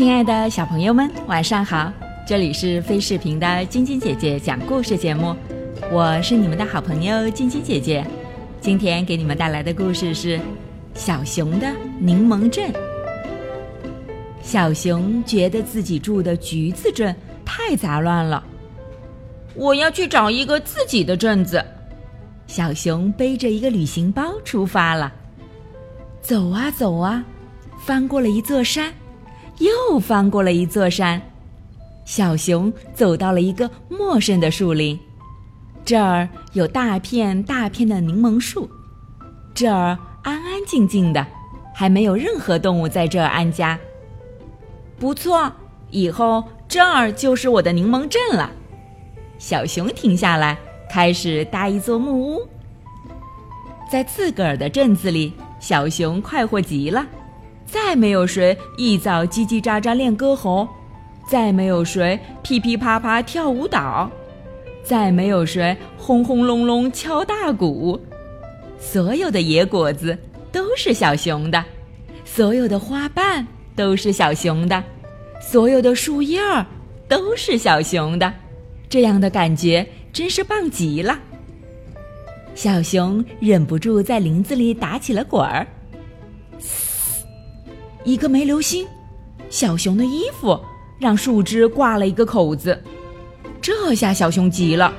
亲爱的小朋友们，晚上好！这里是飞视频的晶晶姐姐讲故事节目，我是你们的好朋友晶晶姐姐。今天给你们带来的故事是《小熊的柠檬镇》。小熊觉得自己住的橘子镇太杂乱了，我要去找一个自己的镇子。小熊背着一个旅行包出发了，走啊走啊，翻过了一座山。又翻过了一座山，小熊走到了一个陌生的树林，这儿有大片大片的柠檬树，这儿安安静静的，还没有任何动物在这儿安家。不错，以后这儿就是我的柠檬镇了。小熊停下来，开始搭一座木屋。在自个儿的镇子里，小熊快活极了。再没有谁一早叽叽喳喳练歌喉，再没有谁噼噼啪啪跳舞蹈，再没有谁轰轰隆隆敲大鼓。所有的野果子都是小熊的，所有的花瓣都是小熊的，所有的树叶儿都是小熊的。这样的感觉真是棒极了。小熊忍不住在林子里打起了滚儿。一个没留心，小熊的衣服让树枝挂了一个口子，这下小熊急了。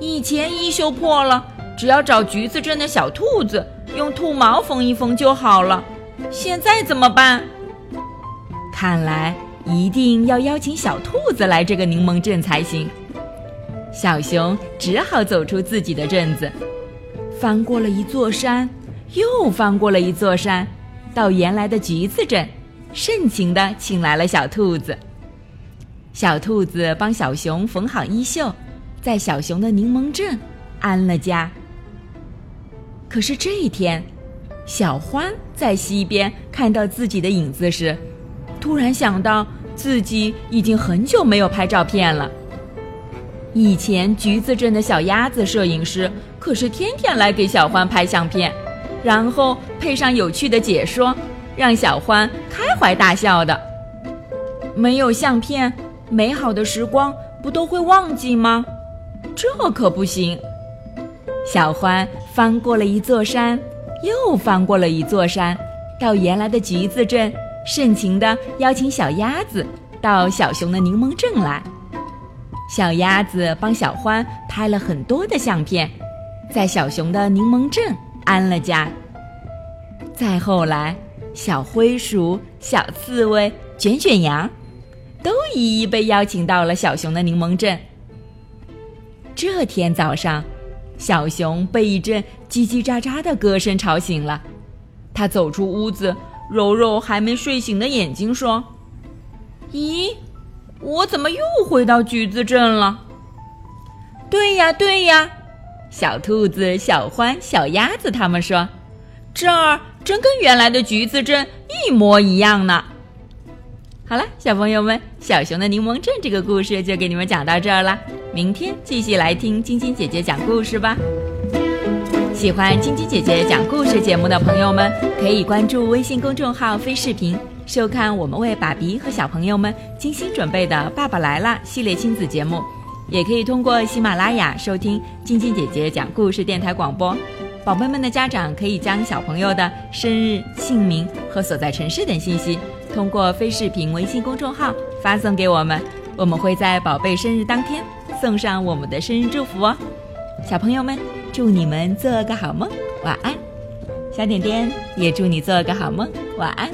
以前衣袖破了，只要找橘子镇的小兔子用兔毛缝一缝就好了，现在怎么办？看来一定要邀请小兔子来这个柠檬镇才行。小熊只好走出自己的镇子，翻过了一座山，又翻过了一座山。到原来的橘子镇，盛情的请来了小兔子。小兔子帮小熊缝好衣袖，在小熊的柠檬镇安了家。可是这一天，小欢在溪边看到自己的影子时，突然想到自己已经很久没有拍照片了。以前橘子镇的小鸭子摄影师可是天天来给小欢拍相片。然后配上有趣的解说，让小欢开怀大笑的。没有相片，美好的时光不都会忘记吗？这可不行。小欢翻过了一座山，又翻过了一座山，到原来的橘子镇，盛情地邀请小鸭子到小熊的柠檬镇来。小鸭子帮小欢拍了很多的相片，在小熊的柠檬镇。安了家。再后来，小灰鼠、小刺猬、卷卷羊，都一一被邀请到了小熊的柠檬镇。这天早上，小熊被一阵叽叽喳喳的歌声吵醒了。他走出屋子，揉揉还没睡醒的眼睛，说：“咦，我怎么又回到橘子镇了？”“对呀，对呀。”小兔子、小獾、小鸭子，他们说：“这儿真跟原来的橘子镇一模一样呢。”好了，小朋友们，《小熊的柠檬镇》这个故事就给你们讲到这儿了。明天继续来听晶晶姐姐讲故事吧。喜欢晶晶姐姐讲故事节目的朋友们，可以关注微信公众号“飞视频”，收看我们为爸比和小朋友们精心准备的《爸爸来了》系列亲子节目。也可以通过喜马拉雅收听晶晶姐姐讲故事电台广播。宝贝们的家长可以将小朋友的生日、姓名和所在城市等信息，通过非视频微信公众号发送给我们，我们会在宝贝生日当天送上我们的生日祝福哦。小朋友们，祝你们做个好梦，晚安。小点点也祝你做个好梦，晚安。